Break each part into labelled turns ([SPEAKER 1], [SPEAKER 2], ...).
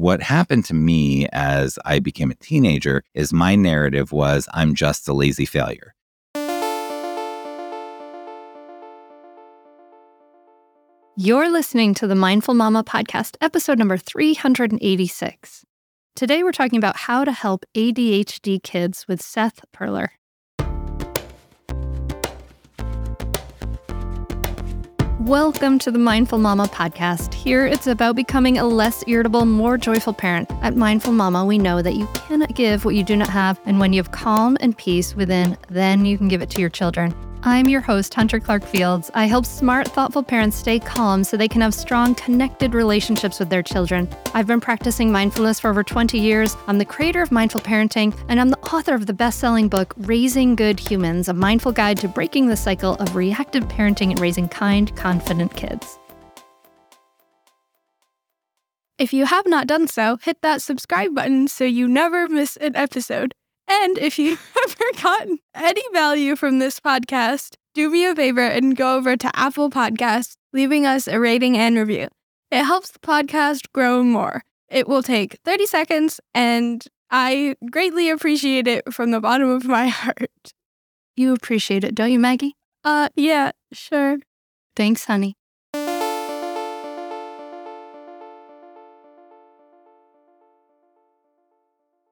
[SPEAKER 1] what happened to me as I became a teenager is my narrative was I'm just a lazy failure.
[SPEAKER 2] You're listening to the Mindful Mama podcast, episode number 386. Today, we're talking about how to help ADHD kids with Seth Perler. Welcome to the Mindful Mama podcast. Here it's about becoming a less irritable, more joyful parent. At Mindful Mama, we know that you cannot give what you do not have, and when you have calm and peace within, then you can give it to your children. I'm your host, Hunter Clarke-Fields. I help smart, thoughtful parents stay calm so they can have strong, connected relationships with their children. I've been practicing mindfulness for over 20 years. I'm the creator of Mindful Parenting, and I'm the author of the best selling book, Raising Good Humans A Mindful Guide to Breaking the Cycle of Reactive Parenting and Raising Kind, Confident Kids.
[SPEAKER 3] If you have not done so, hit that subscribe button so you never miss an episode. And if you have gotten any value from this podcast, do me a favor and go over to Apple Podcasts, leaving us a rating and review. It helps the podcast grow more. It will take 30 seconds, and I greatly appreciate it from the bottom of my heart.
[SPEAKER 2] You appreciate it, don't you, Maggie?
[SPEAKER 3] Uh, yeah, sure.
[SPEAKER 2] Thanks, honey.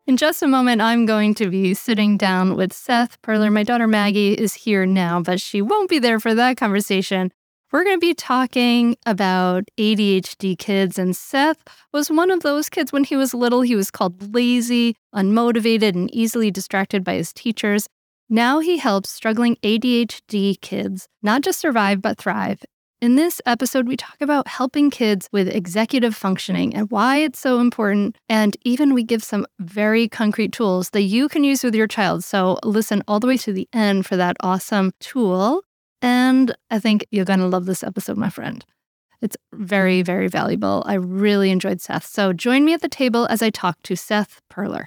[SPEAKER 2] In just a moment, I'm going to be sitting down with Seth Perler. My daughter Maggie is here now, but she won't be there for that conversation. We're going to be talking about ADHD kids, and Seth was one of those kids when he was little. He was called lazy, unmotivated, and easily distracted by his teachers. Now he helps struggling ADHD kids not just survive, but thrive. In this episode, we talk about helping kids with executive functioning and why it's so important. And even we give some very concrete tools that you can use with your child. So listen all the way to the end for that awesome tool. And I think you're going to love this episode, my friend. It's very, very valuable. I really enjoyed Seth. So join me at the table as I talk to Seth Perler.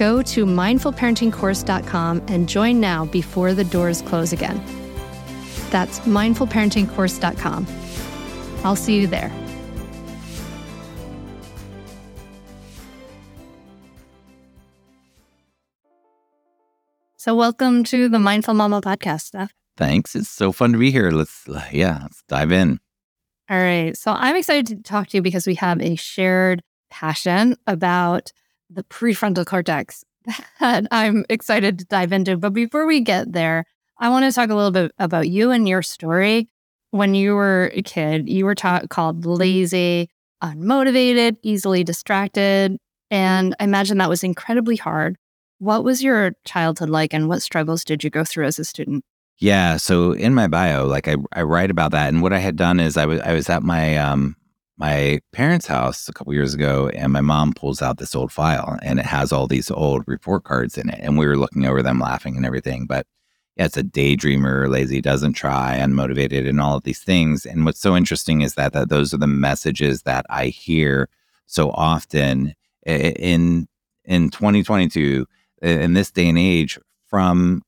[SPEAKER 2] Go to mindfulparentingcourse.com and join now before the doors close again. That's mindfulparentingcourse.com. I'll see you there. So, welcome to the Mindful Mama podcast, Seth.
[SPEAKER 1] Thanks. It's so fun to be here. Let's, yeah, let's dive in.
[SPEAKER 2] All right. So, I'm excited to talk to you because we have a shared passion about the prefrontal cortex that I'm excited to dive into. But before we get there, I want to talk a little bit about you and your story. When you were a kid, you were called lazy, unmotivated, easily distracted. And I imagine that was incredibly hard. What was your childhood like and what struggles did you go through as a student?
[SPEAKER 1] Yeah. So in my bio, like I, I write about that. And what I had done is I was I was at my um my parents' house a couple years ago, and my mom pulls out this old file, and it has all these old report cards in it, and we were looking over them, laughing and everything. But yeah, it's a daydreamer, lazy, doesn't try, unmotivated, and all of these things. And what's so interesting is that that those are the messages that I hear so often in in 2022 in this day and age from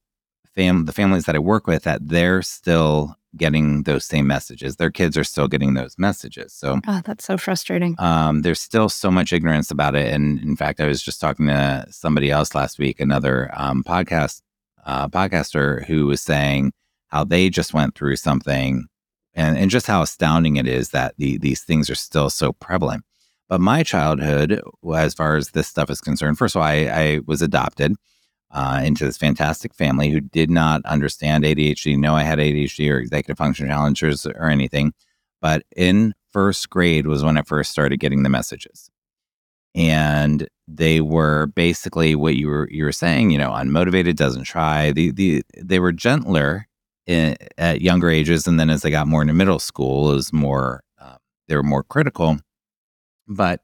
[SPEAKER 1] fam- the families that I work with that they're still getting those same messages. Their kids are still getting those messages. So
[SPEAKER 2] oh, that's so frustrating.
[SPEAKER 1] Um, there's still so much ignorance about it. And in fact, I was just talking to somebody else last week, another um, podcast uh, podcaster, who was saying how they just went through something, and and just how astounding it is that the, these things are still so prevalent. But my childhood, as far as this stuff is concerned, first of all, I, I was adopted uh, into this fantastic family who did not understand ADHD, know I had ADHD or executive function challenges or anything. But in first grade was when I first started getting the messages. And they were basically what you were you were saying, you know, unmotivated, doesn't try. The the they were gentler in, at younger ages, and then as they got more into middle school, it was more uh, they were more critical. But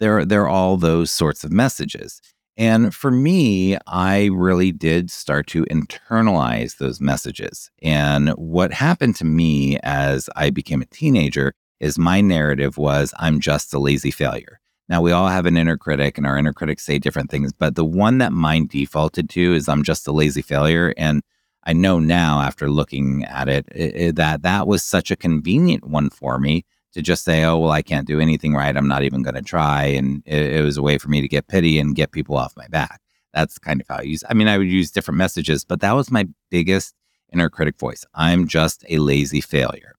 [SPEAKER 1] there there are all those sorts of messages. And for me, I really did start to internalize those messages. And what happened to me as I became a teenager is my narrative was I'm just a lazy failure. Now, we all have an inner critic, and our inner critics say different things, but the one that mine defaulted to is I'm just a lazy failure. And I know now, after looking at it, it, it that that was such a convenient one for me to just say, oh, well, I can't do anything right. I'm not even going to try. And it, it, was a way for me to get pity and get people off my back. That's kind of how I use I mean, I would use different messages, but that was my biggest inner critic voice. I'm just a lazy failure.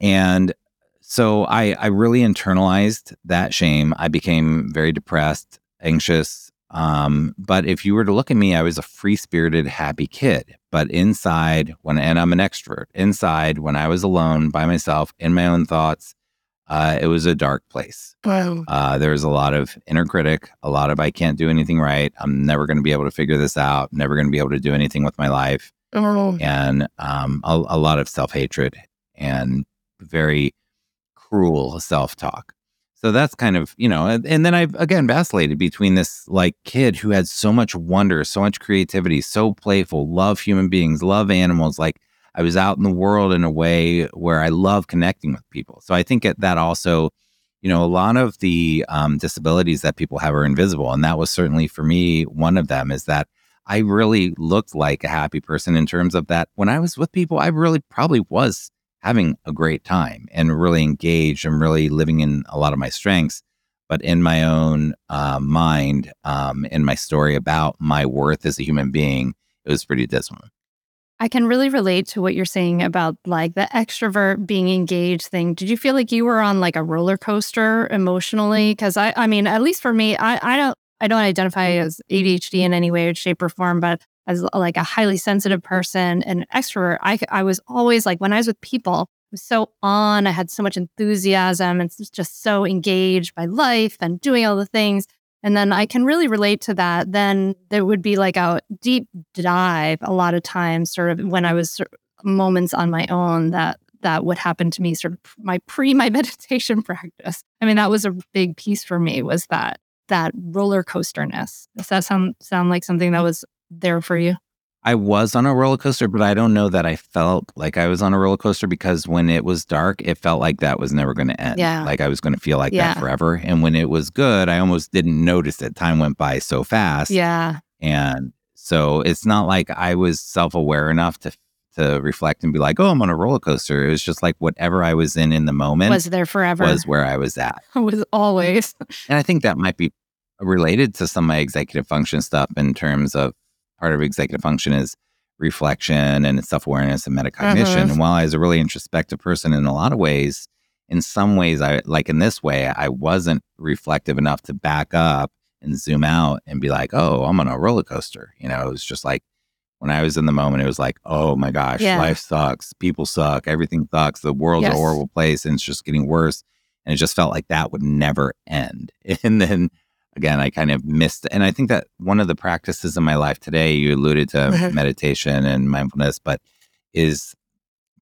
[SPEAKER 1] And so I, I really internalized that shame. I became very depressed, anxious. Um, but if you were to look at me, I was a free spirited, happy kid. But inside, when and I'm an extrovert, inside, when I was alone by myself in my own thoughts, uh, it was a dark place. Wow. Uh, there was a lot of inner critic, a lot of I can't do anything right. I'm never going to be able to figure this out. Never going to be able to do anything with my life. Oh. And um, a, a lot of self hatred and very cruel self talk. So that's kind of, you know, and, and then I've again vacillated between this like kid who had so much wonder, so much creativity, so playful, love human beings, love animals. Like I was out in the world in a way where I love connecting with people. So I think that also, you know, a lot of the um, disabilities that people have are invisible. And that was certainly for me, one of them is that I really looked like a happy person in terms of that when I was with people, I really probably was having a great time and really engaged and really living in a lot of my strengths. But in my own uh, mind, um, in my story about my worth as a human being, it was pretty dismal.
[SPEAKER 2] I can really relate to what you're saying about like the extrovert being engaged thing. Did you feel like you were on like a roller coaster emotionally? Mm. Because I, I mean, at least for me, I, I don't, I don't identify as ADHD in any way, shape, or form, but as like a highly sensitive person and extrovert, I, I was always like when I was with people, I was so on. I had so much enthusiasm and just so engaged by life and doing all the things. And then I can really relate to that. Then there would be like a deep dive a lot of times, sort of when I was moments on my own that that would happen to me, sort of my pre my meditation practice. I mean, that was a big piece for me was that that roller coasterness. Does that sound sound like something that was there for you?
[SPEAKER 1] I was on a roller coaster, but I don't know that I felt like I was on a roller coaster because when it was dark, it felt like that was never going to end. Yeah. Like I was going to feel like yeah. that forever. And when it was good, I almost didn't notice it. Time went by so fast.
[SPEAKER 2] Yeah.
[SPEAKER 1] And so it's not like I was self aware enough to to reflect and be like, oh, I'm on a roller coaster. It was just like whatever I was in in the moment
[SPEAKER 2] was there forever.
[SPEAKER 1] Was where I was at.
[SPEAKER 2] was always.
[SPEAKER 1] and I think that might be related to some of my executive function stuff in terms of part of executive function is reflection and self awareness and metacognition. Mm-hmm. And while I was a really introspective person in a lot of ways, in some ways, I like in this way, I wasn't reflective enough to back up and zoom out and be like, oh, I'm on a roller coaster. You know, it was just like when I was in the moment, it was like, oh my gosh, yeah. life sucks. People suck. Everything sucks. The world's yes. a horrible place and it's just getting worse. And it just felt like that would never end. And then again, I kind of missed. And I think that one of the practices in my life today, you alluded to mm-hmm. meditation and mindfulness, but is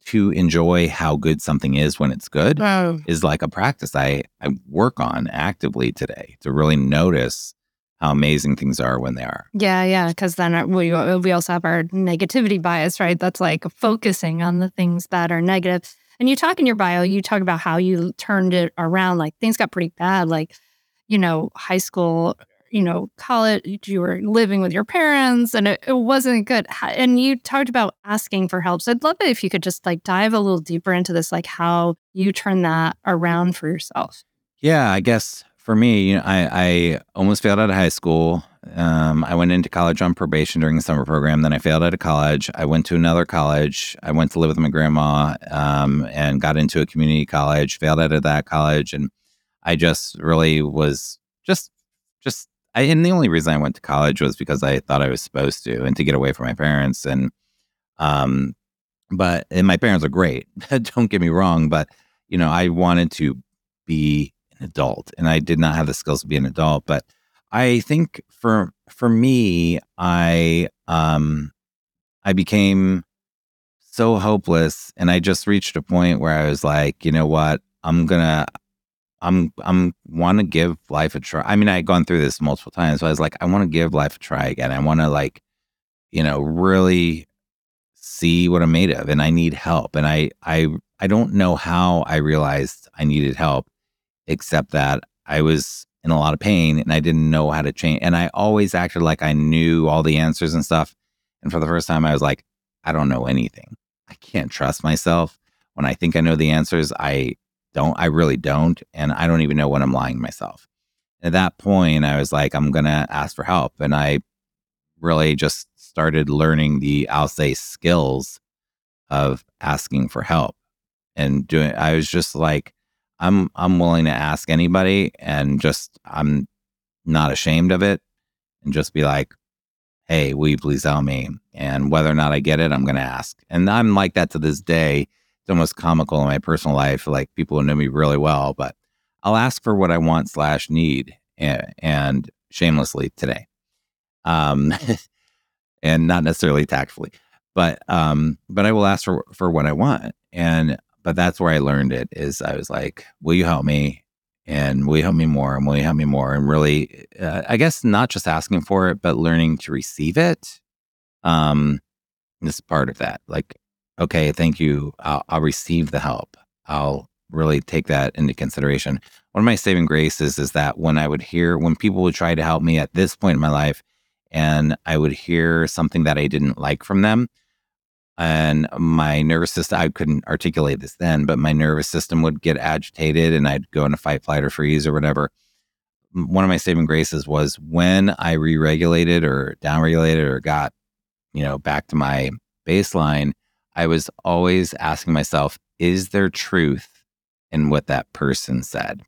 [SPEAKER 1] to enjoy how good something is when it's good
[SPEAKER 3] Oh,
[SPEAKER 1] is like a practice I, I work on actively today to really notice how amazing things are when they are.
[SPEAKER 2] Yeah, yeah. Because then uh, we we also have our negativity bias, right? That's like focusing on the things that are negative. And you talk in your bio, you talk about how you turned it around. Like things got pretty bad. Like, you know, high school, you know, college. You were living with your parents, and it, it wasn't good. And you talked about asking for help. So I'd love it if you could just like dive a little deeper into this, like how you turn that around for yourself.
[SPEAKER 1] Yeah, I guess for me, you know, I, I almost failed out of high school. Um, I went into college on probation during the summer program. Then I failed out of college. I went to another college. I went to live with my grandma um, and got into a community college. Failed out of that college, and I just really was just just. I, and the only reason I went to college was because I thought I was supposed to, and to get away from my parents. And um, but and my parents are great. Don't get me wrong, but you know, I wanted to be an adult and I did not have the skills to be an adult. But I think for for me, I um I became so hopeless and I just reached a point where I was like, you know what? I'm gonna I'm I'm want to give life a try. I mean, I had gone through this multiple times, so I was like, I want to give life a try again. I want to like, you know, really see what I'm made of, and I need help. And I I I don't know how I realized I needed help, except that I was in a lot of pain and I didn't know how to change. And I always acted like I knew all the answers and stuff. And for the first time, I was like, I don't know anything. I can't trust myself. When I think I know the answers, I don't. I really don't. And I don't even know when I'm lying myself. At that point, I was like, I'm going to ask for help. And I really just started learning the, I'll say, skills of asking for help and doing, I was just like, I'm, I'm willing to ask anybody and just, I'm not ashamed of it and just be like, hey, will you please help me? And whether or not I get it, I'm going to ask. And I'm like that to this day. It's almost comical in my personal life. Like people who know me really well, but I'll ask for what I want slash need and, and shamelessly today. Um, and not necessarily tactfully, but, um, but I will ask for, for what I want. And, but that's where I learned it is I was like, will you help me? And will you help me more? And will you help me more? And really, uh, I guess not just asking for it, but learning to receive it. Um, is part of that. Like, okay, thank you. I'll, I'll receive the help. I'll really take that into consideration. One of my saving graces is that when I would hear, when people would try to help me at this point in my life, and I would hear something that I didn't like from them, and my nervous system, I couldn't articulate this then, but my nervous system would get agitated and I'd go into fight, flight, or freeze or whatever. One of my saving graces was when I re regulated or downregulated or got, you know, back to my baseline, I was always asking myself, is there truth in what that person said?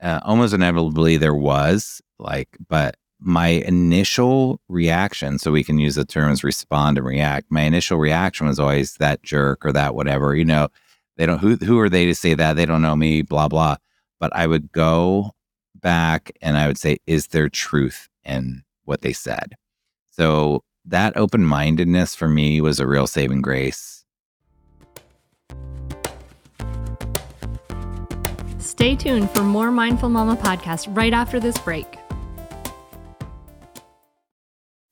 [SPEAKER 1] Uh, almost inevitably, there was, like, but my initial reaction, so we can use the terms respond and react. My initial reaction was always that jerk or that whatever, you know, they don't, who, who are they to say that? They don't know me, blah, blah. But I would go back and I would say, is there truth in what they said? So that open mindedness for me was a real saving grace.
[SPEAKER 2] Stay tuned for more Mindful Mama podcast right after this break.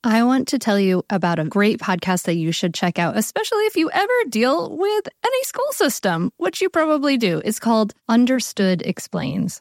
[SPEAKER 2] I want to tell you about a great podcast that you should check out, especially if you ever deal with any school system, which you probably do. It's called Understood Explains.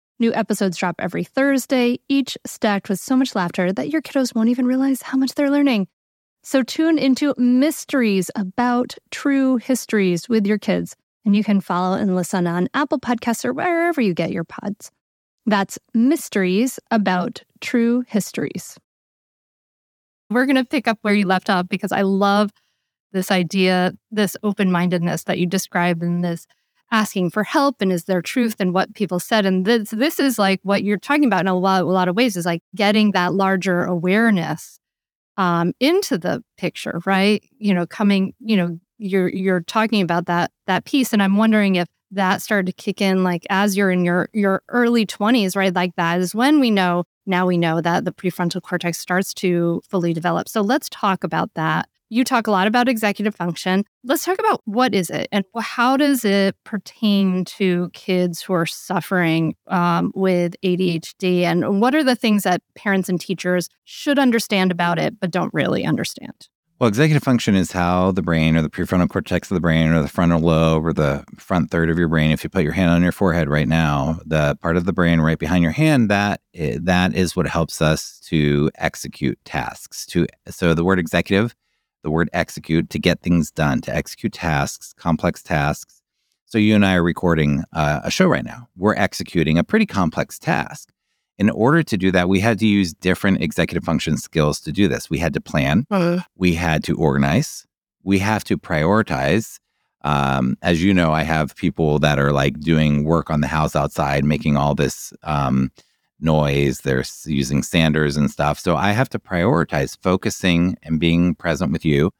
[SPEAKER 2] New episodes drop every Thursday, each stacked with so much laughter that your kiddos won't even realize how much they're learning. So tune into mysteries about true histories with your kids, and you can follow and listen on Apple Podcasts or wherever you get your pods. That's mysteries about true histories. We're going to pick up where you left off because I love this idea, this open mindedness that you describe in this asking for help and is there truth in what people said and this this is like what you're talking about in a lot a lot of ways is like getting that larger awareness um, into the picture right? You know coming you know you're you're talking about that that piece and i'm wondering if that started to kick in like as you're in your your early 20s right? Like that is when we know now we know that the prefrontal cortex starts to fully develop. So let's talk about that you talk a lot about executive function. Let's talk about what is it and how does it pertain to kids who are suffering um, with ADHD? And what are the things that parents and teachers should understand about it, but don't really understand?
[SPEAKER 1] Well, executive function is how the brain or the prefrontal cortex of the brain or the frontal lobe or the front third of your brain, if you put your hand on your forehead right now, the part of the brain right behind your hand, that that is what helps us to execute tasks. To so the word executive the word execute to get things done, to execute tasks, complex tasks. So you and I are recording uh, a show right now. We're executing a pretty complex task. In order to do that, we had to use different executive function skills to do this. We had to plan, uh-huh. we had to organize, we have to prioritize. Um, as you know, I have people that are like doing work on the house outside, making all this um, noise. They're using sanders and stuff. So I have to prioritize focusing and being present with you.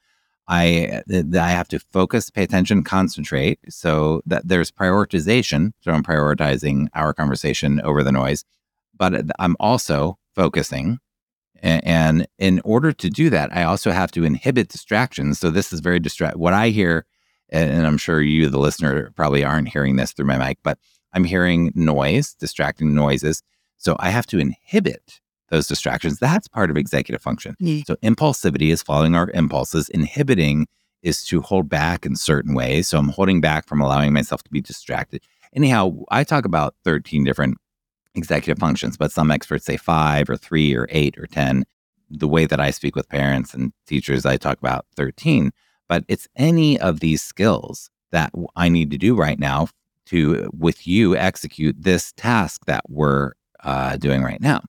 [SPEAKER 1] I I have to focus, pay attention, concentrate. So that there's prioritization. So I'm prioritizing our conversation over the noise, but uh, I'm also focusing. And in order to do that, I also have to inhibit distractions. So this is very distract. What I hear, and I'm sure you, the listener, probably aren't hearing this through my mic, but I'm hearing noise, distracting noises. So I have to inhibit those distractions. That's part of executive function. Mm. So impulsivity is following our impulses. Inhibiting is to hold back in certain ways. So I'm holding back from allowing myself to be distracted. Anyhow, I talk about 13 different executive functions, but some experts say five or three or eight or 10. The way that I speak with parents and teachers, I talk about 13. But it's any of these skills that I need to do right now to, with you, execute this task that we're uh, doing right now.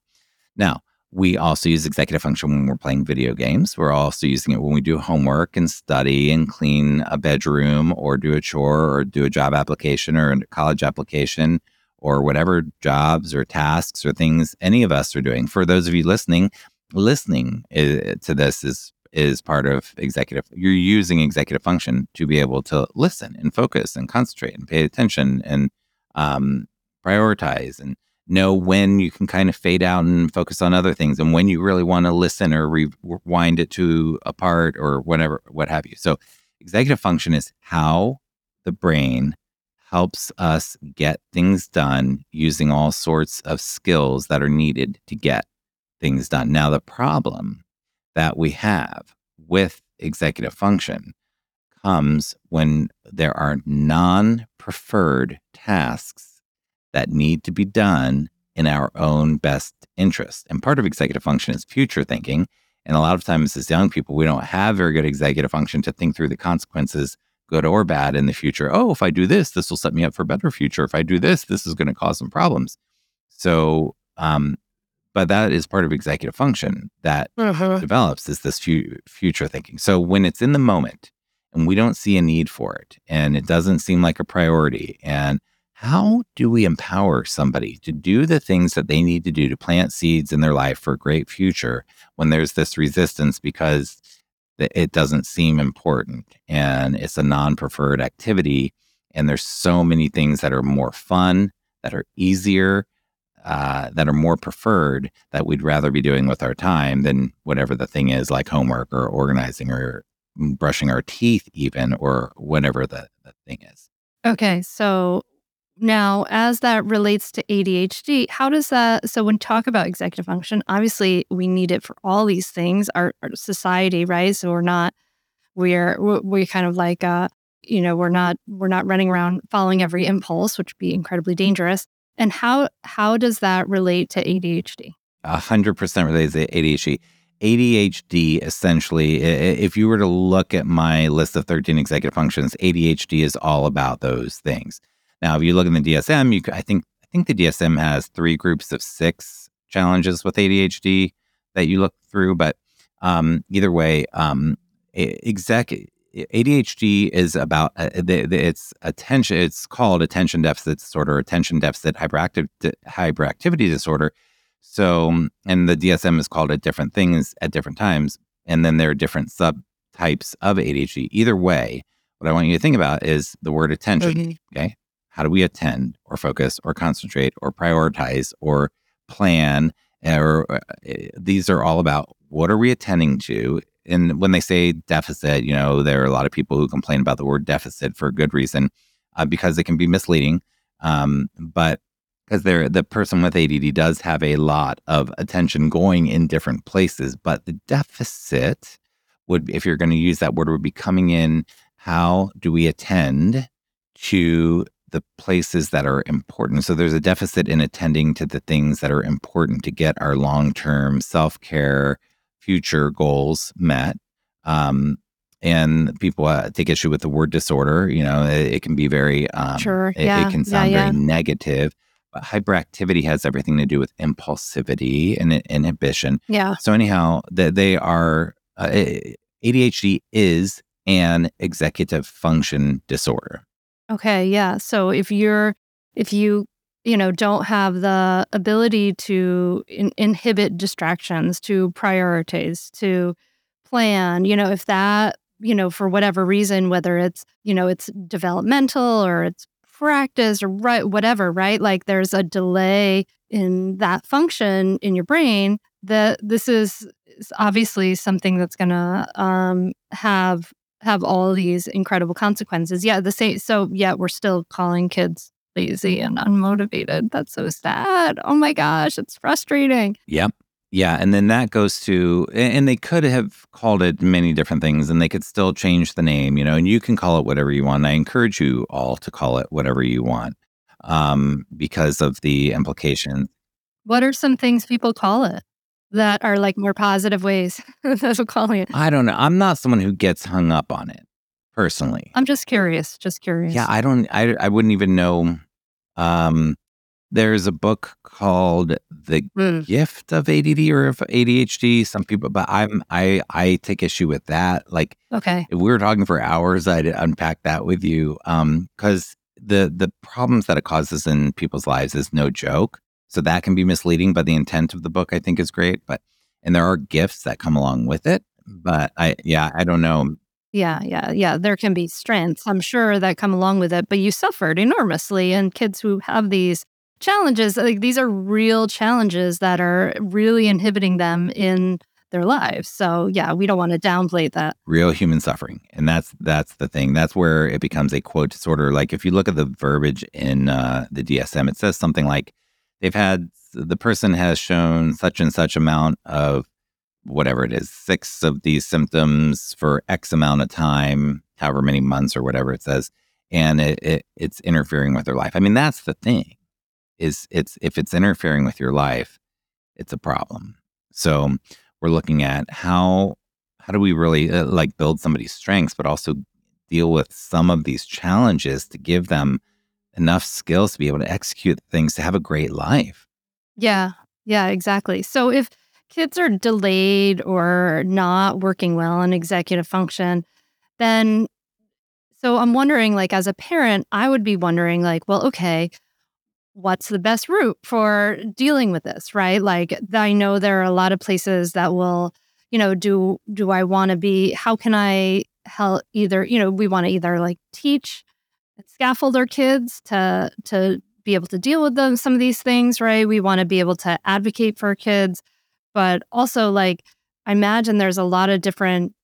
[SPEAKER 1] Now, we also use executive function when we're playing video games. We're also using it when we do homework and study and clean a bedroom or do a chore or do a job application or a college application or whatever jobs or tasks or things any of us are doing. For those of you listening, listening is, to this is is part of executive. You're using executive function to be able to listen and focus and concentrate and pay attention and um, prioritize and know when you can kind of fade out and focus on other things and when you really want to listen or rewind it to a part or whatever what have you. So executive function is how the brain helps us get things done using all sorts of skills that are needed to get things done. Now the problem that we have with executive function comes when there are non preferred tasks that need to be done in our own best interest. And part of executive function is future thinking. And a lot of times, as young people, we don't have very good executive function to think through the consequences, good or bad, in the future. Oh, if I do this, this will set me up for a better future. If I do this, this is going to cause some problems. So, um, but that is part of executive function that uh-huh. develops is this fu- future thinking. So when it's in the moment and we don't see a need for it, and it doesn't seem like a priority, and how do we empower somebody to do the things that they need to do to plant seeds in their life for a great future when there's this resistance because it doesn't seem important and it's a non-preferred activity and there's so many things that are more fun that are easier uh, that are more preferred that we'd rather be doing with our time than whatever the thing is like homework or organizing or brushing our teeth even or whatever the, the thing is.
[SPEAKER 2] Okay so now, as that relates to ADHD, how does that? So, when talk about executive function, obviously we need it for all these things. Our, our society, right? So we're not, we're we kind of like, uh, you know, we're not we're not running around following every impulse, which would be incredibly dangerous. And how how does that relate to ADHD?
[SPEAKER 1] A hundred percent relates to ADHD. ADHD essentially, if you were to look at my list of 13 executive functions, ADHD is all about those things. Now, if you look in the DSM, you I think I think the DSM has three groups of six challenges with ADHD that you look through. But um, either way, um, exec ADHD is about uh, the, the, it's attention. It's called attention deficit disorder, attention deficit hyperactive hyperactivity disorder. So, and the DSM is called at different things at different times, and then there are different subtypes of ADHD. Either way, what I want you to think about is the word attention. Okay. okay? How do we attend or focus or concentrate or prioritize or plan or uh, eh, these are all about what are we attending to? And when they say deficit you know there are a lot of people who complain about the word deficit for a good reason uh, because it can be misleading um, but because they're the person with ADD does have a lot of attention going in different places but the deficit would if you're going to use that word would be coming in how do we attend to the places that are important. So there's a deficit in attending to the things that are important to get our long term self care future goals met. Um, and people uh, take issue with the word disorder. You know, it, it can be very, um,
[SPEAKER 2] sure,
[SPEAKER 1] it,
[SPEAKER 2] yeah.
[SPEAKER 1] it can sound
[SPEAKER 2] yeah,
[SPEAKER 1] very negative. But hyperactivity has everything to do with impulsivity and inhibition.
[SPEAKER 2] Yeah.
[SPEAKER 1] So anyhow, that they are uh, ADHD is an executive function disorder.
[SPEAKER 2] Okay, yeah. So if you're if you you know don't have the ability to in- inhibit distractions, to prioritize, to plan, you know, if that you know for whatever reason, whether it's you know it's developmental or it's practice or right whatever, right? Like there's a delay in that function in your brain. That this is, is obviously something that's going to um, have have all these incredible consequences. Yeah, the same. So yeah, we're still calling kids lazy and unmotivated. That's so sad. Oh my gosh, it's frustrating.
[SPEAKER 1] Yep. Yeah, and then that goes to, and they could have called it many different things, and they could still change the name, you know. And you can call it whatever you want. I encourage you all to call it whatever you want, um, because of the implications.
[SPEAKER 2] What are some things people call it? That are like more positive ways of calling it?
[SPEAKER 1] I don't know. I'm not someone who gets hung up on it personally.
[SPEAKER 2] I'm just curious. Just curious.
[SPEAKER 1] Yeah, I don't. I I wouldn't even know. Um, there's a book called The mm. Gift of ADD or of ADHD. Some people, but I'm I I take issue with that. Like,
[SPEAKER 2] okay,
[SPEAKER 1] if we were talking for hours, I'd unpack that with you. Um, because the the problems that it causes in people's lives is no joke. So that can be misleading, but the intent of the book I think is great. But and there are gifts that come along with it. But I yeah, I don't know.
[SPEAKER 2] Yeah, yeah, yeah. There can be strengths, I'm sure, that come along with it, but you suffered enormously. And kids who have these challenges. Like these are real challenges that are really inhibiting them in their lives. So yeah, we don't want to downplay that.
[SPEAKER 1] Real human suffering. And that's that's the thing. That's where it becomes a quote disorder. Like if you look at the verbiage in uh, the DSM, it says something like they've had the person has shown such and such amount of whatever it is, six of these symptoms for X amount of time, however many months or whatever it says, and it, it it's interfering with their life. I mean, that's the thing. Is it's if it's interfering with your life, it's a problem. So we're looking at how how do we really uh, like build somebody's strengths, but also deal with some of these challenges to give them enough skills to be able to execute things to have a great life.
[SPEAKER 2] Yeah, yeah, exactly. So if kids are delayed or not working well in executive function, then so I'm wondering, like, as a parent, I would be wondering, like, well, okay, what's the best route for dealing with this, right? Like, I know there are a lot of places that will, you know, do do I want to be? How can I help? Either, you know, we want to either like teach, scaffold our kids to to be able to deal with them some of these things, right? We want to be able to advocate for kids but also like I imagine there's a lot of different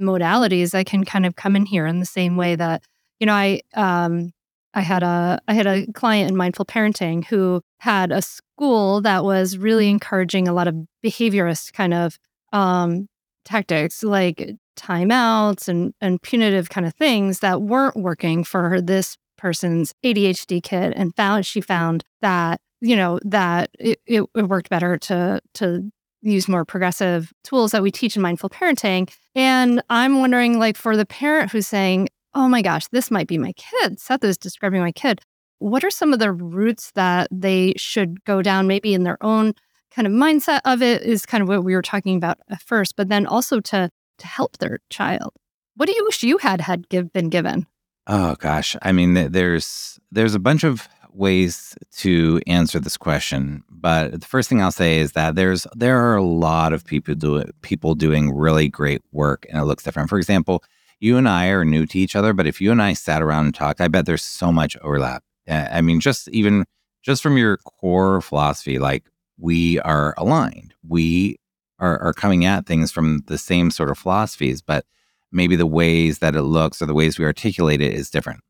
[SPEAKER 2] modalities that can kind of come in here in the same way that you know I um I had a I had a client in mindful parenting who had a school that was really encouraging a lot of behaviorist kind of um tactics like timeouts and and punitive kind of things that weren't working for this person's ADHD kid and found she found that you know that it, it, worked better to to use more progressive tools that we teach in mindful parenting. And I'm wondering, like, for the parent who's saying, oh my gosh, this might be my kid, Seth is describing my kid. What are some of the routes that they should go down, maybe in their own kind of mindset of it, is kind of what we were talking about at first, but then also to to help their child. What do you wish you had had give, been given?
[SPEAKER 1] Oh gosh, I mean, there's there's a bunch of ways to answer this question, but the first thing I'll say is that there's there are a lot of people do people doing really great work, and it looks different. For example, you and I are new to each other, but if you and I sat around and talked, I bet there's so much overlap. I mean, just even just from your core philosophy, like we are aligned. We are, are coming at things from the same sort of philosophies, but maybe the ways that it looks or the ways we articulate it is different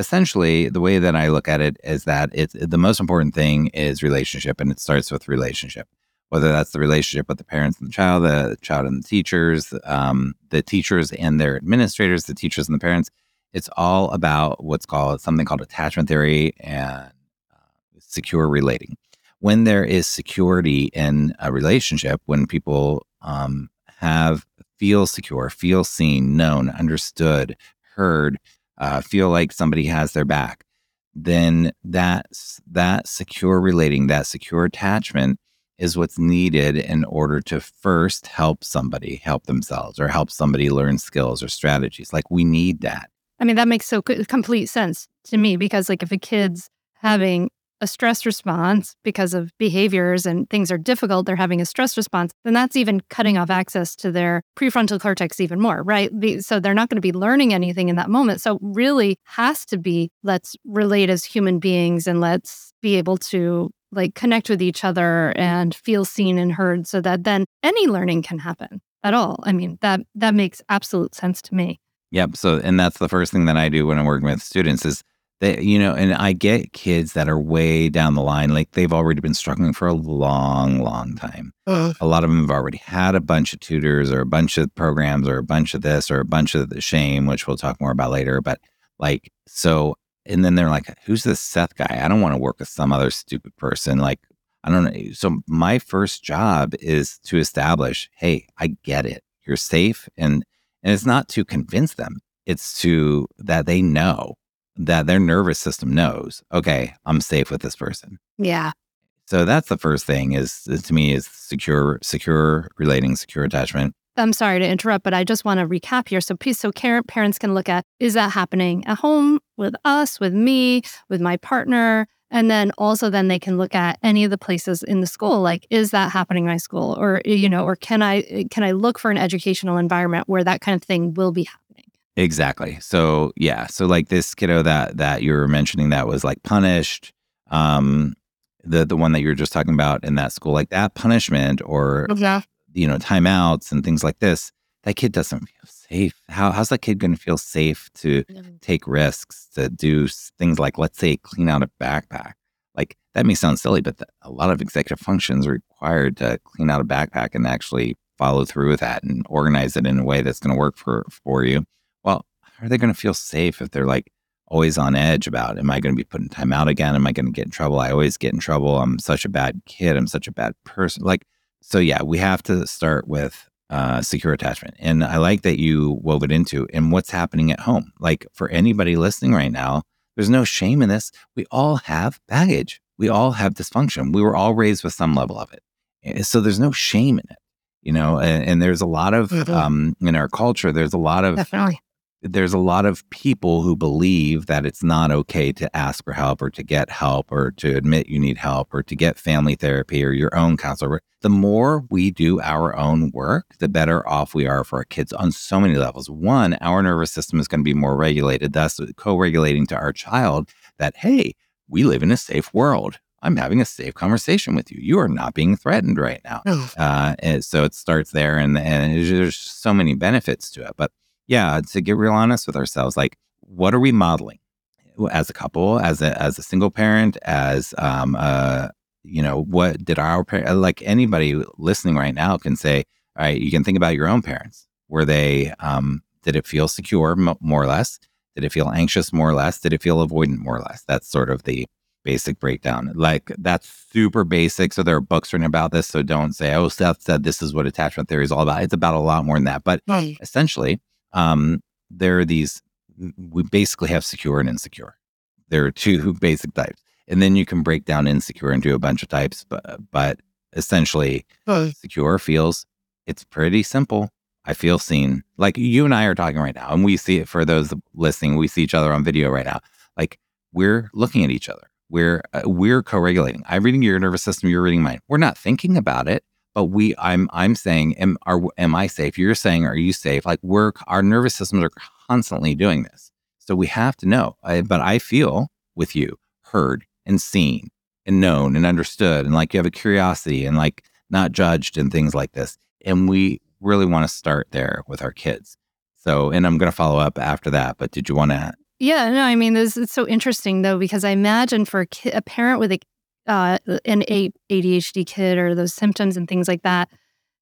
[SPEAKER 1] essentially the way that I look at it is that it's the most important thing is relationship and it starts with relationship. Whether that's the relationship with the parents and the child, the child and the teachers, um, the teachers and their administrators, the teachers and the parents, it's all about what's called something called attachment theory and uh, secure relating. When there is security in a relationship, when people um, have feel secure, feel seen, known, understood, heard, uh, feel like somebody has their back, then that's that secure relating, that secure attachment is what's needed in order to first help somebody help themselves or help somebody learn skills or strategies. Like we need that.
[SPEAKER 2] I mean, that makes so complete sense to me because, like, if a kid's having a stress response because of behaviors and things are difficult, they're having a stress response, then that's even cutting off access to their prefrontal cortex even more, right? So they're not going to be learning anything in that moment. So, really has to be let's relate as human beings and let's be able to like connect with each other and feel seen and heard so that then any learning can happen at all. I mean, that that makes absolute sense to me.
[SPEAKER 1] Yep. So, and that's the first thing that I do when I'm working with students is they, you know, and I get kids that are way down the line, like they've already been struggling for a long, long time. Uh, a lot of them have already had a bunch of tutors or a bunch of programs or a bunch of this or a bunch of the shame, which we'll talk more about later. But like, so, and then they're like, who's this Seth guy? I don't want to work with some other stupid person. Like, I don't know. So, my first job is to establish, hey, I get it. You're safe. And, and it's not to convince them, it's to that they know that their nervous system knows, okay, I'm safe with this person.
[SPEAKER 2] Yeah.
[SPEAKER 1] So that's the first thing is, is to me is secure, secure relating, secure attachment.
[SPEAKER 2] I'm sorry to interrupt, but I just want to recap here. So, so parents can look at is that happening at home with us, with me, with my partner? And then also then they can look at any of the places in the school, like is that happening in my school, or you know, or can I eh, can I look for an educational environment where that kind of thing will be happening?
[SPEAKER 1] Exactly. So yeah. So like this kiddo that that you were mentioning that was like punished. Um, the the one that you were just talking about in that school, like that punishment or
[SPEAKER 3] Yeah.
[SPEAKER 1] you know timeouts and things like this, that kid doesn't feel safe. How how's that kid going to feel safe to take risks to do things like let's say clean out a backpack? Like that may sound silly, but th- a lot of executive functions are required to clean out a backpack and actually follow through with that and organize it in a way that's going to work for for you. How are they going to feel safe if they're like always on edge about am I going to be put in timeout again? Am I going to get in trouble? I always get in trouble. I'm such a bad kid. I'm such a bad person. Like so, yeah, we have to start with uh, secure attachment, and I like that you wove it into and what's happening at home. Like for anybody listening right now, there's no shame in this. We all have baggage. We all have dysfunction. We were all raised with some level of it, Eh, so there's no shame in it. You know, and, and there's a lot of
[SPEAKER 3] Mhm.
[SPEAKER 1] um, in our culture. There's a lot of
[SPEAKER 3] Definitely.
[SPEAKER 1] There's a lot of people who believe that it's not okay to ask for help or to get help or to admit you need help or to get family therapy or your own counselor. The more we do our own work, the better off we are for our kids on so many levels. One, our nervous system is going to be more regulated, thus co regulating to our child that, hey, we live in a safe world. I'm having a safe conversation with you. You are not being threatened right now. Uh, and so it starts there, and, and there's so many benefits to it. But yeah, to get real honest with ourselves, like what are we modeling as a couple, as a as a single parent, as um uh you know what did our par- like anybody listening right now can say, all right, you can think about your own parents. Were they um did it feel secure mo- more or less? Did it feel anxious more or less? Did it feel avoidant more or less? That's sort of the basic breakdown. Like that's super basic. So there are books written about this. So don't say, oh, Seth said this is what attachment theory is all about. It's about a lot more than that. But essentially, um, there are these, we basically have secure and insecure. There are two basic types. And then you can break down insecure into a bunch of types. But, but essentially, secure feels it's pretty simple. I feel seen. Like you and I are talking right now, and we see it for those listening. We see each other on video right now. Like we're looking at each other. We're uh, we're co-regulating. I'm reading your nervous system. You're reading mine. We're not thinking about it, but we. I'm I'm saying, am are am I safe? You're saying, are you safe? Like we're our nervous systems are constantly doing this. So we have to know. I, but I feel with you heard and seen and known and understood, and like you have a curiosity and like not judged and things like this. And we really want to start there with our kids. So, and I'm going to follow up after that. But did you want to?
[SPEAKER 2] Yeah, no, I mean, this it's so interesting though because I imagine for a, a parent with a uh, an ADHD kid or those symptoms and things like that,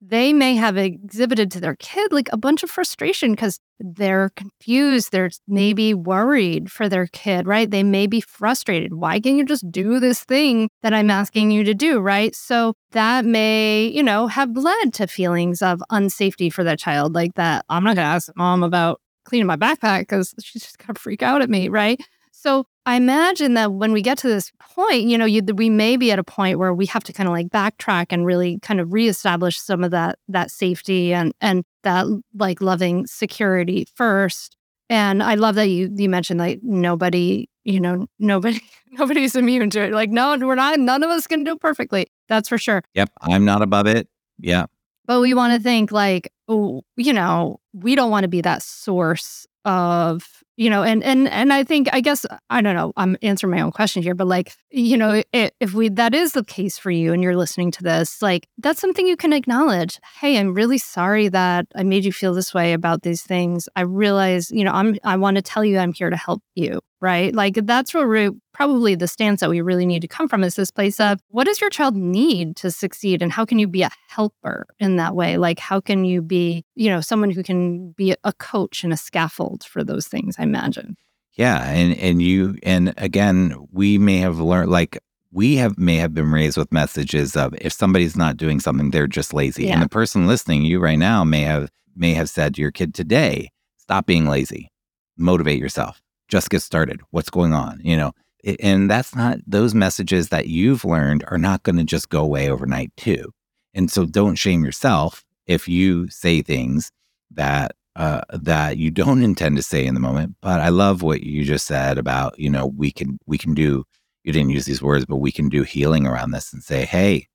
[SPEAKER 2] they may have exhibited to their kid like a bunch of frustration because they're confused. They're maybe worried for their kid, right? They may be frustrated. Why can't you just do this thing that I'm asking you to do, right? So that may, you know, have led to feelings of unsafety for that child, like that. I'm not going to ask mom about cleaning my backpack because she's just going to freak out at me, right? So I imagine that when we get to this point, you know, you, we may be at a point where we have to kind of like backtrack and really kind of reestablish some of that that safety and and that like loving security first. And I love that you you mentioned like nobody, you know, nobody nobody's immune to it. Like no, we're not. None of us can do it perfectly. That's for sure.
[SPEAKER 1] Yep, I'm not above it. Yeah,
[SPEAKER 2] But we want to think like, oh, you know, we don't want to be that source of, you know, and and and I think I guess I don't know. I'm answering my own question here, but like, you know, i if we that is the case for you and you're listening to this, like that's something you can acknowledge. Hey, I'm really sorry that I made you feel this way about these things. I realize, you know, I'm I want to tell you I'm here to help you, right? Like that's where we probably the stance that we really need to come from is this place of what does your child need to succeed and how can you be a helper in that way like how can you be you know someone who can be a coach and a scaffold for those things i imagine
[SPEAKER 1] yeah, and and you and again, we may have learned like we have may have been raised with messages of if somebody's not doing something, they're just lazy.
[SPEAKER 2] Yeah.
[SPEAKER 1] And the person listening, you right now, may have may have said to your kid today, stop being lazy, motivate yourself, just get started. What's going on? You know, and that's not those messages that you've learned are not going to just go away overnight too. And so don't shame yourself if you say things that uh, that you don't intend to say in the moment. But I love what you just said about you know we can we can do. You didn't use these words, but we can do healing around this and say, hey,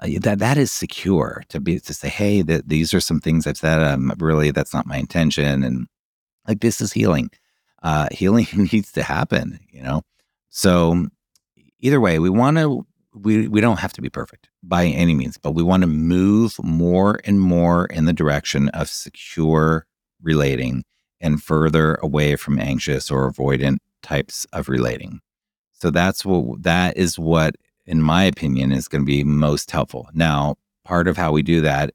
[SPEAKER 1] uh, that that is secure to be to say, hey, that these are some things I've said. Um, really, that's not my intention, and like this is healing. Uh, healing needs to happen, you know. So either way, we want to we, we don't have to be perfect by any means, but we want to move more and more in the direction of secure relating and further away from anxious or avoidant types of relating. So that's what that is what in my opinion is going to be most helpful. Now, part of how we do that,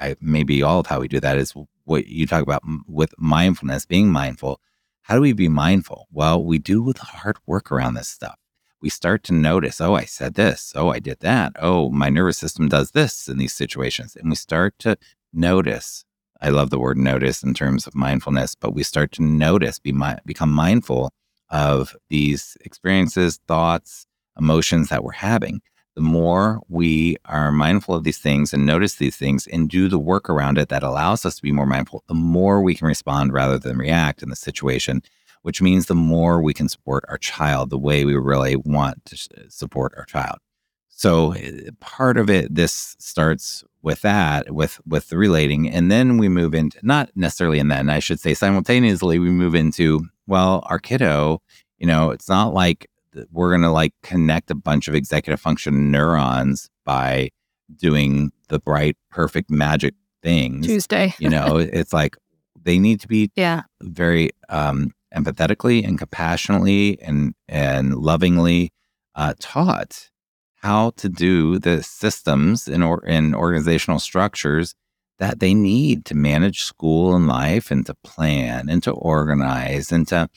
[SPEAKER 1] I, maybe all of how we do that is what you talk about with mindfulness, being mindful. How do we be mindful? Well, we do the hard work around this stuff. We start to notice, oh, I said this. Oh, I did that. Oh, my nervous system does this in these situations. And we start to notice I love the word notice in terms of mindfulness, but we start to notice, be mi- become mindful of these experiences, thoughts, emotions that we're having. The more we are mindful of these things and notice these things and do the work around it that allows us to be more mindful, the more we can respond rather than react in the situation, which means the more we can support our child the way we really want to support our child. So eh, part of it, this starts with that, with with the relating, and then we move into not necessarily. And I should say simultaneously, we move into well, our kiddo. You know, it's not like we're going to like connect a bunch of executive function neurons by doing the bright, perfect magic things.
[SPEAKER 3] Tuesday.
[SPEAKER 1] you know, it's like they need to be
[SPEAKER 2] Yeah.
[SPEAKER 1] very um, empathetically and compassionately and and lovingly uh, taught how to do the systems and or in organizational structures that they need to manage school and life and to plan and to organize and to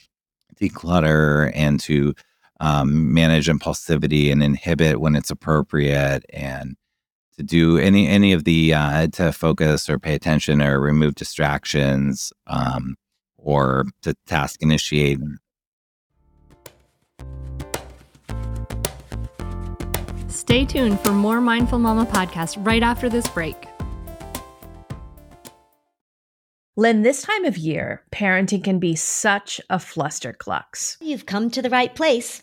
[SPEAKER 1] declutter and to um, manage impulsivity and inhibit when it's appropriate and to do any any of the uh, to focus or pay attention or remove distractions um, or to task initiate
[SPEAKER 4] Stay tuned for more Mindful Mama podcast right after this break.
[SPEAKER 5] Lynn, this time of year, parenting can be such a flusterclux.
[SPEAKER 6] You've come to the right place.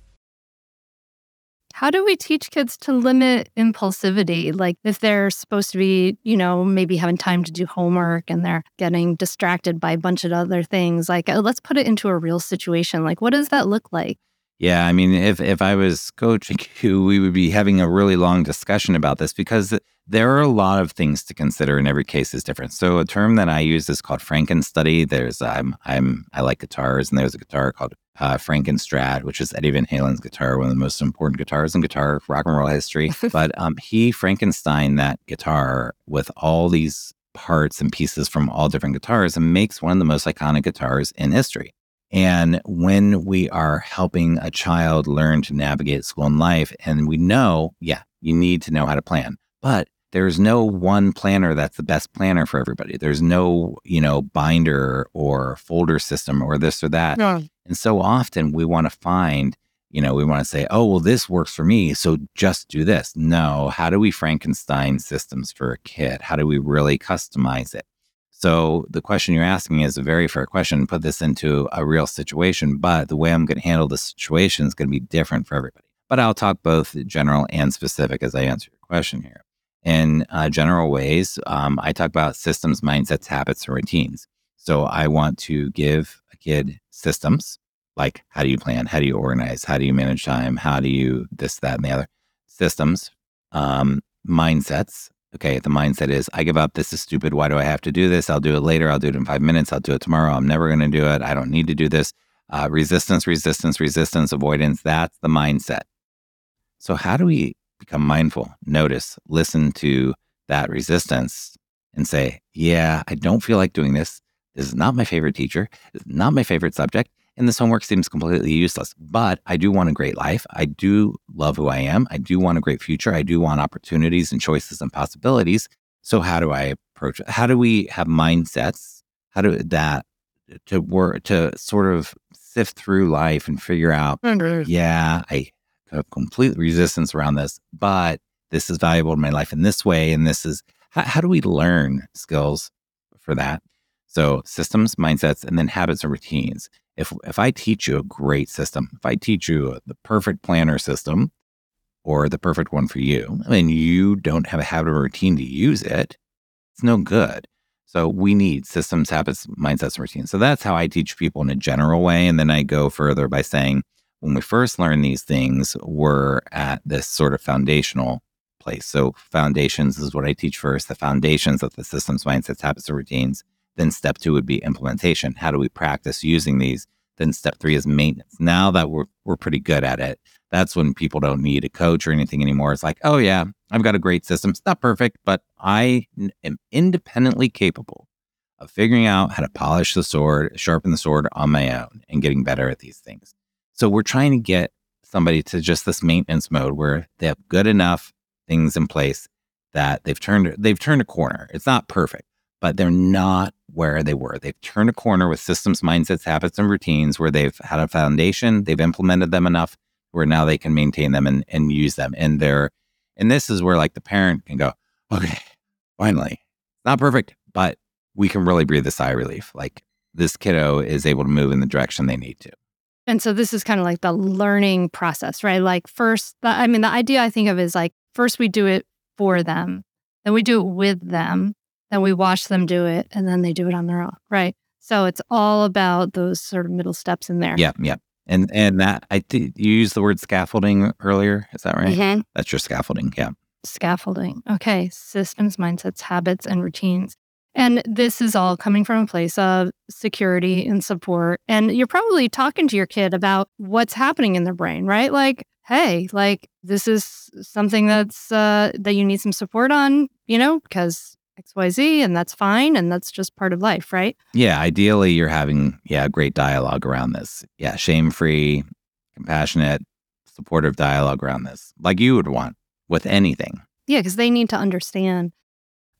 [SPEAKER 2] How do we teach kids to limit impulsivity? Like if they're supposed to be, you know, maybe having time to do homework and they're getting distracted by a bunch of other things. Like uh, let's put it into a real situation. Like what does that look like?
[SPEAKER 1] Yeah, I mean, if if I was coaching you, we would be having a really long discussion about this because there are a lot of things to consider, and every case is different. So, a term that I use is called Franken study. There's I'm I'm I like guitars, and there's a guitar called uh, Frankenstrat, which is Eddie Van Halen's guitar, one of the most important guitars in guitar rock and roll history. but um, he Frankenstein that guitar with all these parts and pieces from all different guitars and makes one of the most iconic guitars in history And when we are helping a child learn to navigate school and life, and we know, yeah, you need to know how to plan, but there's no one planner that's the best planner for everybody. There's no, you know, binder or folder system or this or that. And so often we want to find, you know, we want to say, oh, well, this works for me. So just do this. No, how do we Frankenstein systems for a kid? How do we really customize it? So the question you're asking is a very fair question. Put this into a real situation, but the way I'm going to handle the situation is going to be different for everybody. But I'll talk both general and specific as I answer your question here. In uh, general ways, um, I talk about systems, mindsets, habits, and routines. So I want to give a kid systems like how do you plan, how do you organize, how do you manage time, how do you this, that, and the other systems, um, mindsets, okay, the mindset is I give up. This is stupid. Why do I have to do this? I'll do it later. I'll do it in five minutes. I'll do it tomorrow. I'm never going to do it. I don't need to do this. Uh, resistance, resistance, resistance, avoidance. That's the mindset. So, how do we become mindful, notice, listen to that resistance and say, yeah, I don't feel like doing this. This is not my favorite teacher. Is not my favorite subject. And this homework seems completely useless. But I do want a great life. I do love who I am. I do want a great future. I do want opportunities and choices and possibilities. So how do I approach it? How do we have mindsets? How do that to work to sort of sift through life and figure out, yeah, I have complete resistance around this, but this is valuable in my life in this way. And this is how, how do we learn skills for that? So systems, mindsets, and then habits and routines if if I teach you a great system, if I teach you the perfect planner system or the perfect one for you, I and you don't have a habit or routine to use it, it's no good. So we need systems, habits, mindsets, and routines. So that's how I teach people in a general way. And then I go further by saying, when we first learn these things, we're at this sort of foundational place. So foundations is what I teach first, the foundations of the systems, mindsets, habits, and routines. Then step two would be implementation. How do we practice using these? Then step three is maintenance. Now that we're we're pretty good at it, that's when people don't need a coach or anything anymore. It's like, oh yeah, I've got a great system. It's not perfect, but I am independently capable of figuring out how to polish the sword, sharpen the sword on my own, and getting better at these things. So we're trying to get somebody to just this maintenance mode where they have good enough things in place that they've turned they've turned a corner. It's not perfect, but they're not where they were. They've turned a corner with systems, mindsets, habits, and routines where they've had a foundation, they've implemented them enough where now they can maintain them and, and use them. And they're, and this is where like the parent can go, okay, finally, it's not perfect, but we can really breathe a sigh of relief. Like this kiddo is able to move in the direction they need to.
[SPEAKER 2] And so this is kind of like the learning process, right? Like first, the, I mean, the idea I think of is like first we do it for them, then we do it with them, then we watch them do it, and then they do it on their own, right? So it's all about those sort of middle steps in there.
[SPEAKER 1] Yeah, yeah. And and that I think you used the word scaffolding earlier. Is that right?
[SPEAKER 2] Mhm.
[SPEAKER 1] That's your scaffolding. Yeah.
[SPEAKER 2] Scaffolding. Okay. Systems, mindsets, habits, and routines. And this is all coming from a place of security and support. And you're probably talking to your kid about what's happening in their brain, right? Like, hey, like this is something that's uh, that you need some support on, you know, because XYZ, and that's fine. And that's just part of life, right?
[SPEAKER 1] Yeah. Ideally, you're having yeah great dialogue around this. Yeah, shame free, compassionate, supportive dialogue around this, like you would want with anything.
[SPEAKER 2] Yeah, because they need to understand.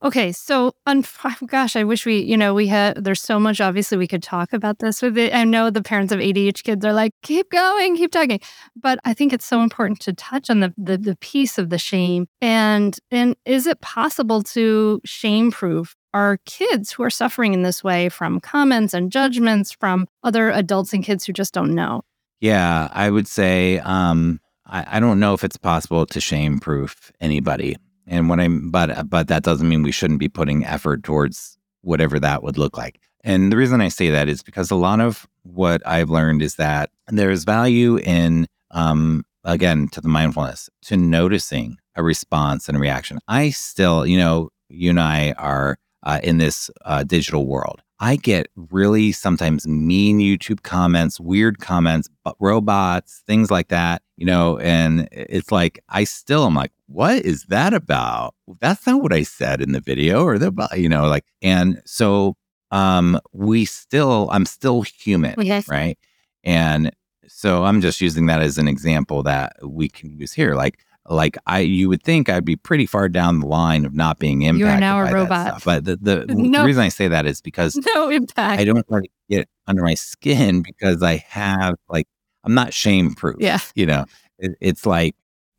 [SPEAKER 2] Okay, so un- gosh, I wish we, you know, we had. There's so much. Obviously, we could talk about this with it. I know the parents of ADHD kids are like, keep going, keep talking. But I think it's so important to touch on the the, the piece of the shame and and is it possible to shame proof our kids who are suffering in this way from comments and judgments from other adults and kids who just don't know?
[SPEAKER 1] Yeah, I would say um, I, I don't know if it's possible to shame proof anybody. And what I'm, but but that doesn't mean we shouldn't be putting effort towards whatever that would look like. And the reason I say that is because a lot of what I've learned is that there's value in, um, again, to the mindfulness, to noticing a response and a reaction. I still, you know, you and I are uh, in this uh, digital world. I get really sometimes mean YouTube comments, weird comments, but robots, things like that, you know, and it's like, I still am like, what is that about? That's not what I said in the video or the, you know, like, and so um, we still, I'm still human,
[SPEAKER 2] Yes.
[SPEAKER 1] right? And so I'm just using that as an example that we can use here. Like, like I, you would think I'd be pretty far down the line of not being impacted.
[SPEAKER 2] You are now a robot.
[SPEAKER 1] stuff. But the the,
[SPEAKER 2] No.
[SPEAKER 1] the reason I say that is because
[SPEAKER 2] No impact.
[SPEAKER 1] I don't want to get under my skin because I have like I'm not shame proof.
[SPEAKER 2] Yeah.
[SPEAKER 1] You know, it, it's like,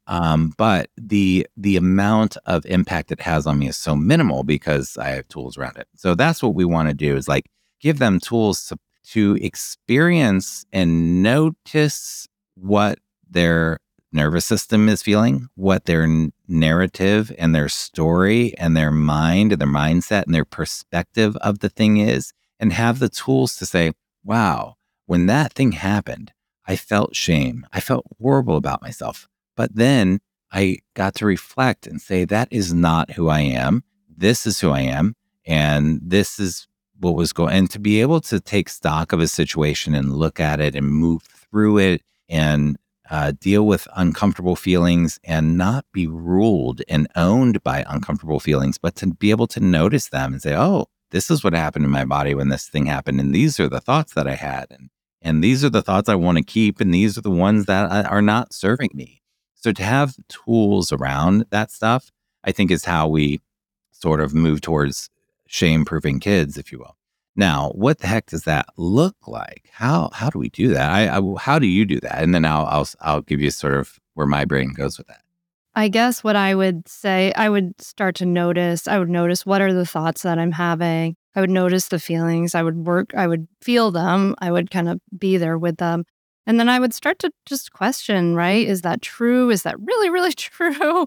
[SPEAKER 1] um, but the the amount of impact it has on me is so minimal because I have tools around it. So that's what we want to do is like give them tools to to experience and notice what their nervous system is feeling, what their narrative and their story and their mind and their mindset and their perspective of the thing is, and have the tools to say, wow, when that thing happened, I felt shame. I felt horrible about myself. But then I got to reflect and say, that is not who I am. This is who I am. And this is what was going and to be able to take stock of a situation and look at it and move through it and uh, deal with uncomfortable feelings and not be ruled and owned by uncomfortable feelings, but to be able to notice them and say, oh, this is what happened in my body when this thing happened. And these are the thoughts that I had. And, and these are the thoughts I want to keep. And these are the ones that are not serving me. So to have tools around that stuff, I think is how we sort of move towards shame proofing kids, if you will. Now, what the heck does that look like? How how do we do that? I, I how do you do that? And then I'll I'll I'll give you sort of where my brain goes with that.
[SPEAKER 2] I guess what I would say, I would start to notice, I would notice what are the thoughts that I'm having. I would notice the feelings. I would work, I would feel them. I would kind of be there with them. And then I would start to just question, right? Is that true? Is that really, really true?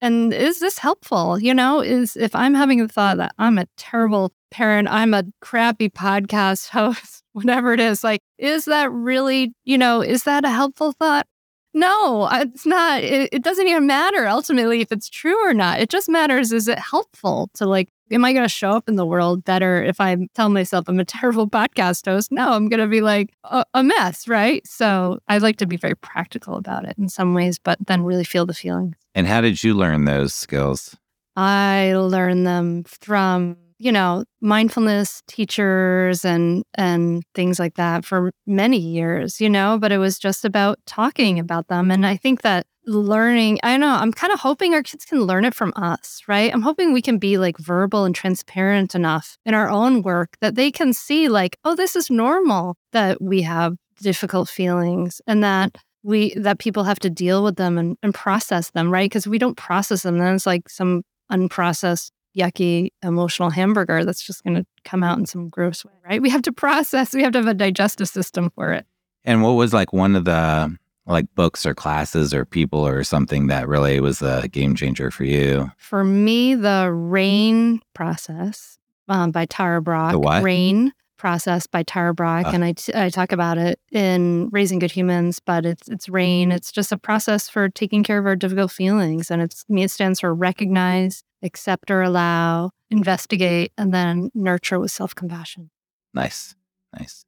[SPEAKER 2] And is this helpful? You know, is if I'm having the thought that I'm a terrible parent, I'm a crappy podcast host, whatever it is, like, is that really, you know, is that a helpful thought? No, it's not. It, it doesn't even matter ultimately if it's true or not. It just matters is it helpful to like, am I going to show up in the world better if I tell myself I'm a terrible podcast host? No, I'm going to be like a, a mess, right? So I like to be very practical about it in some ways, but then really feel the feelings.
[SPEAKER 1] And how did you learn those skills?
[SPEAKER 2] I learned them from, you know, mindfulness teachers and and things like that for many years, you know, but it was just about talking about them and I think that learning, I know, I'm kind of hoping our kids can learn it from us, right? I'm hoping we can be like verbal and transparent enough in our own work that they can see like, oh, this is normal that we have difficult feelings and that we that people have to deal with them and, and process them, right? Because we don't process them, then it's like some unprocessed, yucky emotional hamburger that's just going to come out in some gross way, right? We have to process, we have to have a digestive system for it.
[SPEAKER 1] And what was like one of the like books or classes or people or something that really was a game changer for you?
[SPEAKER 2] For me, the RAIN process um, by Tara Brach.
[SPEAKER 1] The what?
[SPEAKER 2] RAIN process by Tara Brach,
[SPEAKER 1] Ah.
[SPEAKER 2] and I, t- I talk about it in Raising Good Humans. But it's it's RAIN. It's just a process for taking care of our difficult feelings, and it's me. It stands for recognize, accept or allow, investigate, and then nurture with self compassion.
[SPEAKER 1] Nice, nice.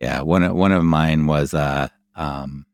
[SPEAKER 1] Yeah, one one of mine was uh, um,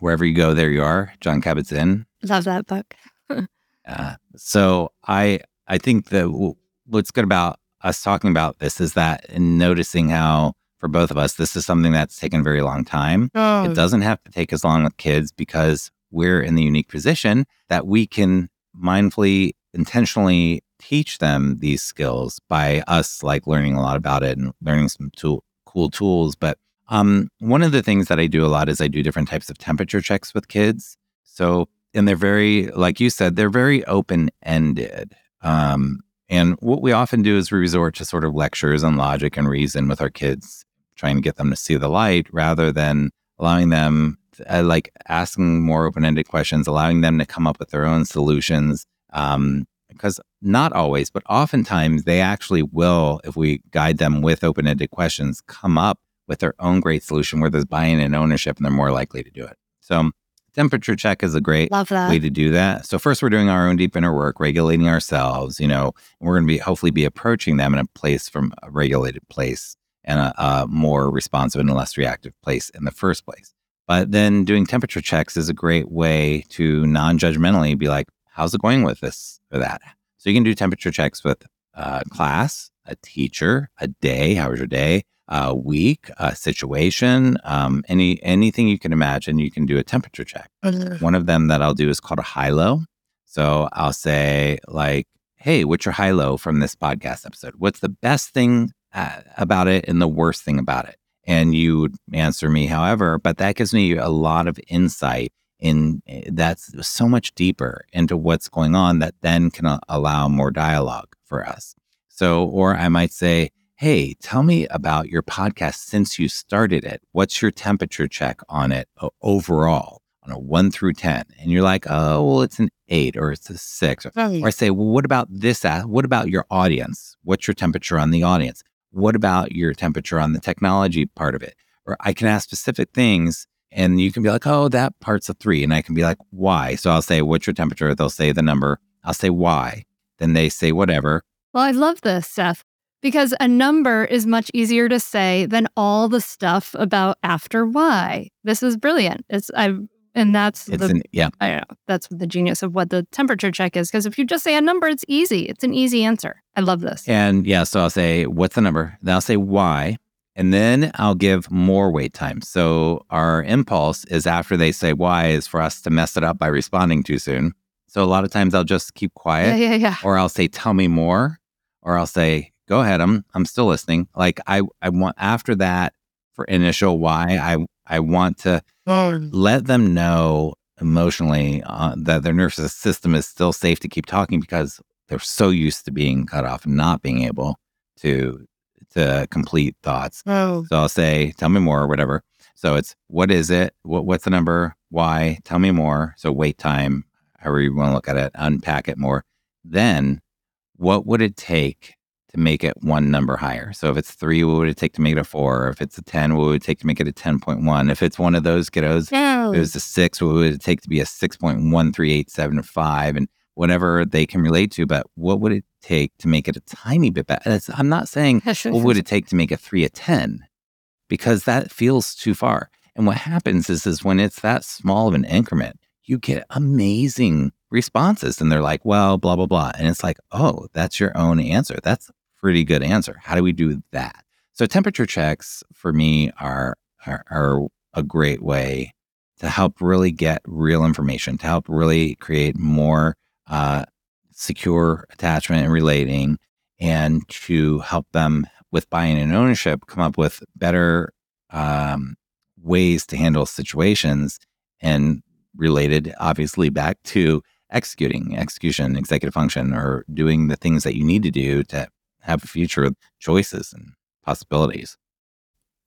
[SPEAKER 1] wherever you go, there you are. John Kabat-Zinn.
[SPEAKER 2] Love that book.
[SPEAKER 1] Uh, so I I think that w- what's good about us talking about this is that in noticing how for both of us this is something that's taken a very long time.
[SPEAKER 2] Oh,
[SPEAKER 1] It doesn't have to take as long with kids because we're in the unique position that we can mindfully, intentionally teach them these skills by us like learning a lot about it and learning some tool, cool tools. But um, one of the things that I do a lot is I do different types of temperature checks with kids. So, and they're very, like you said, they're very open ended. Um, and what we often do is we resort to sort of lectures and logic and reason with our kids, trying to get them to see the light rather than allowing them, uh, like asking more open ended questions, allowing them to come up with their own solutions. Um, because not always, but oftentimes they actually will, if we guide them with open ended questions, come up with their own great solution where there's buy in and ownership and they're more likely to do it. So, temperature check is a great way to do that. So first we're doing our own deep inner work, regulating ourselves, you know, and we're going to be hopefully be approaching them in a place from a regulated place and a, a more responsive and less reactive place in the first place. But then doing temperature checks is a great way to non-judgmentally be like, how's it going with this or that? So you can do temperature checks with uh, class a teacher, a day, how was your day, a week, a situation, um, any anything you can imagine, you can do a temperature check. One of them that I'll do is called a high low. So I'll say like, "Hey, what's your high low from this podcast episode? What's the best thing uh, about it and the worst thing about it?" And you would answer me, however, but that gives me a lot of insight in eh, that's so much deeper into what's going on that then can a- allow more dialogue for us. So, or I might say, Hey, tell me about your podcast since you started it. What's your temperature check on it overall on a one through 10? And you're like, Oh, well, it's an eight or it's a six. Or, or I say, Well, what about this? a- What about your audience? What's your temperature on the audience? What about your temperature on the technology part of it? Or I can ask specific things and you can be like, oh, that part's a three. And I can be like, why? So I'll say, what's your temperature? They'll say the number. I'll say, why? Then they say, whatever.
[SPEAKER 2] Well, I love this, Seth, because a number is much easier to say than all the stuff about after why. This is brilliant. It's I and that's
[SPEAKER 1] It's
[SPEAKER 2] the
[SPEAKER 1] an, yeah.
[SPEAKER 2] I don't know. That's the genius of what the temperature check is. Because if you just say a number, it's easy. It's an easy answer. I love this.
[SPEAKER 1] And yeah, so I'll say, what's the number? Then I'll say, why? And then I'll give more wait time. So our impulse is after they say why is for us to mess it up by responding too soon. So a lot of times I'll just keep quiet.
[SPEAKER 2] Yeah, yeah, yeah.
[SPEAKER 1] or I'll say, "Tell me more," or I'll say, "Go ahead, I'm I'm still listening." Like I I want after that for initial why I I want to let them know emotionally uh, that their nervous system is still safe to keep talking because they're so used to being cut off and not being able to to complete thoughts.
[SPEAKER 2] Oh.
[SPEAKER 1] So I'll say, "Tell me more," or whatever. So it's what is it? What what's the number? Why? Tell me more. So wait time, however you want to look at it, unpack it more. Then, what would it take to make it one number higher? So if it's three, what would it take to make it a four? If it's a ten, what would it take to make it a ten point one? If it's one of those kiddos, if it was a six, what would it take to be a six point one three eight seven five? And whatever they can relate to, but what would it take to make it a tiny bit better? I'm not saying what would it take to make a three a 10? Because that feels too far. And what happens is, is when it's that small of an increment, you get amazing responses. And they're like, well, blah, blah, blah. And it's like, oh, that's your own answer. That's pretty good answer. How do we do that? So temperature checks for me are, are, are a great way to help really get real information, to help really create more uh, secure attachment and relating, and to help them with buying and ownership come up with better um, ways to handle situations and related, obviously, back to executing, execution, executive function, or doing the things that you need to do to have a future choices and possibilities.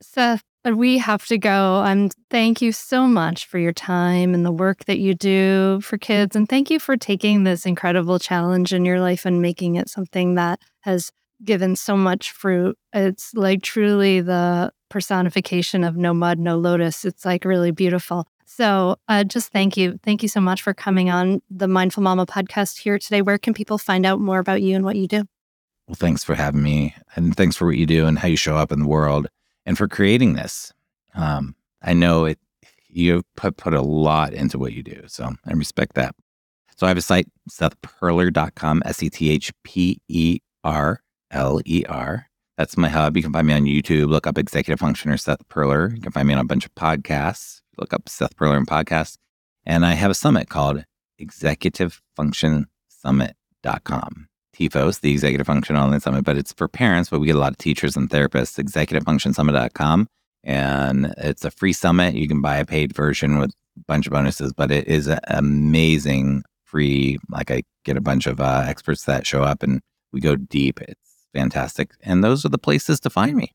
[SPEAKER 2] Seth, we have to go. Um, thank you so much for your time and the work that you do for kids. And thank you for taking this incredible challenge in your life and making it something that has given so much fruit. It's like truly the personification of no mud, no lotus. It's like really beautiful. So uh, just thank you. Thank you so much for coming on the Mindful Mama podcast here today. Where can people find out more about you and what you do?
[SPEAKER 1] Well, thanks for having me, and thanks for what you do and how you show up in the world, and for creating this. Um, I know it. You put put a lot into what you do, so I respect that. So I have a site, SethPerler.com, S E T H P E R L E R. That's my hub. You can find me on YouTube. Look up Executive Function or Seth Perler. You can find me on a bunch of podcasts. Look up Seth Perler and podcasts. And I have a summit called Executive Function ExecutiveFunctionSummit.com. EFOS, the Executive Function Online Summit, but it's for parents, but we get a lot of teachers and therapists. ExecutiveFunctionSummit.com. And it's a free summit. You can buy a paid version with a bunch of bonuses, but it is an amazing free. Like I get a bunch of uh, experts that show up and we go deep. It's fantastic. And those are the places to find me.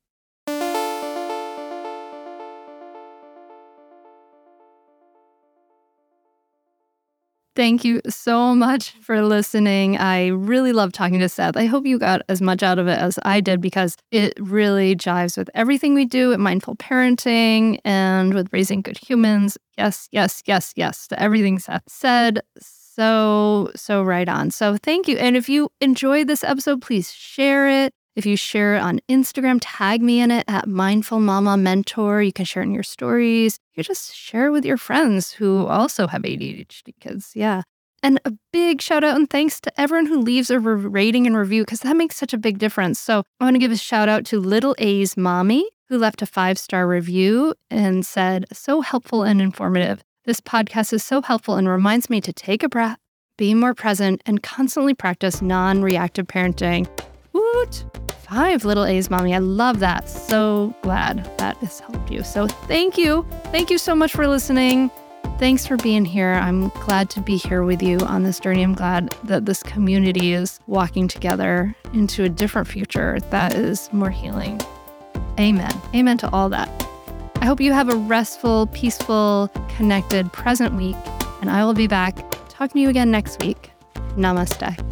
[SPEAKER 2] Thank you so much for listening. I really love talking to Seth. I hope you got as much out of it as I did because it really jives with everything we do at mindful parenting and with raising good humans. Yes, yes, yes, yes to everything Seth said. So, so right on. So, thank you. And if you enjoyed this episode, please share it. If you share it on Instagram, tag me in it at Mindful Mama Mentor. You can share it in your stories. You just share it with your friends who also have ADHD kids. Yeah. And a big shout out and thanks to everyone who leaves a rating and review because that makes such a big difference. So I want to give a shout out to Little A's mommy who left a five star review and said, so helpful and informative. This podcast is so helpful and reminds me to take a breath, be more present, and constantly practice non reactive parenting. Woot! Five little A's, mommy. I love that. So glad that has helped you. So thank you. Thank you so much for listening. Thanks for being here. I'm glad to be here with you on this journey. I'm glad that this community is walking together into a different future that is more healing. Amen. Amen to all that. I hope you have a restful, peaceful, connected, present week, and I will be back talking to you again next week. Namaste.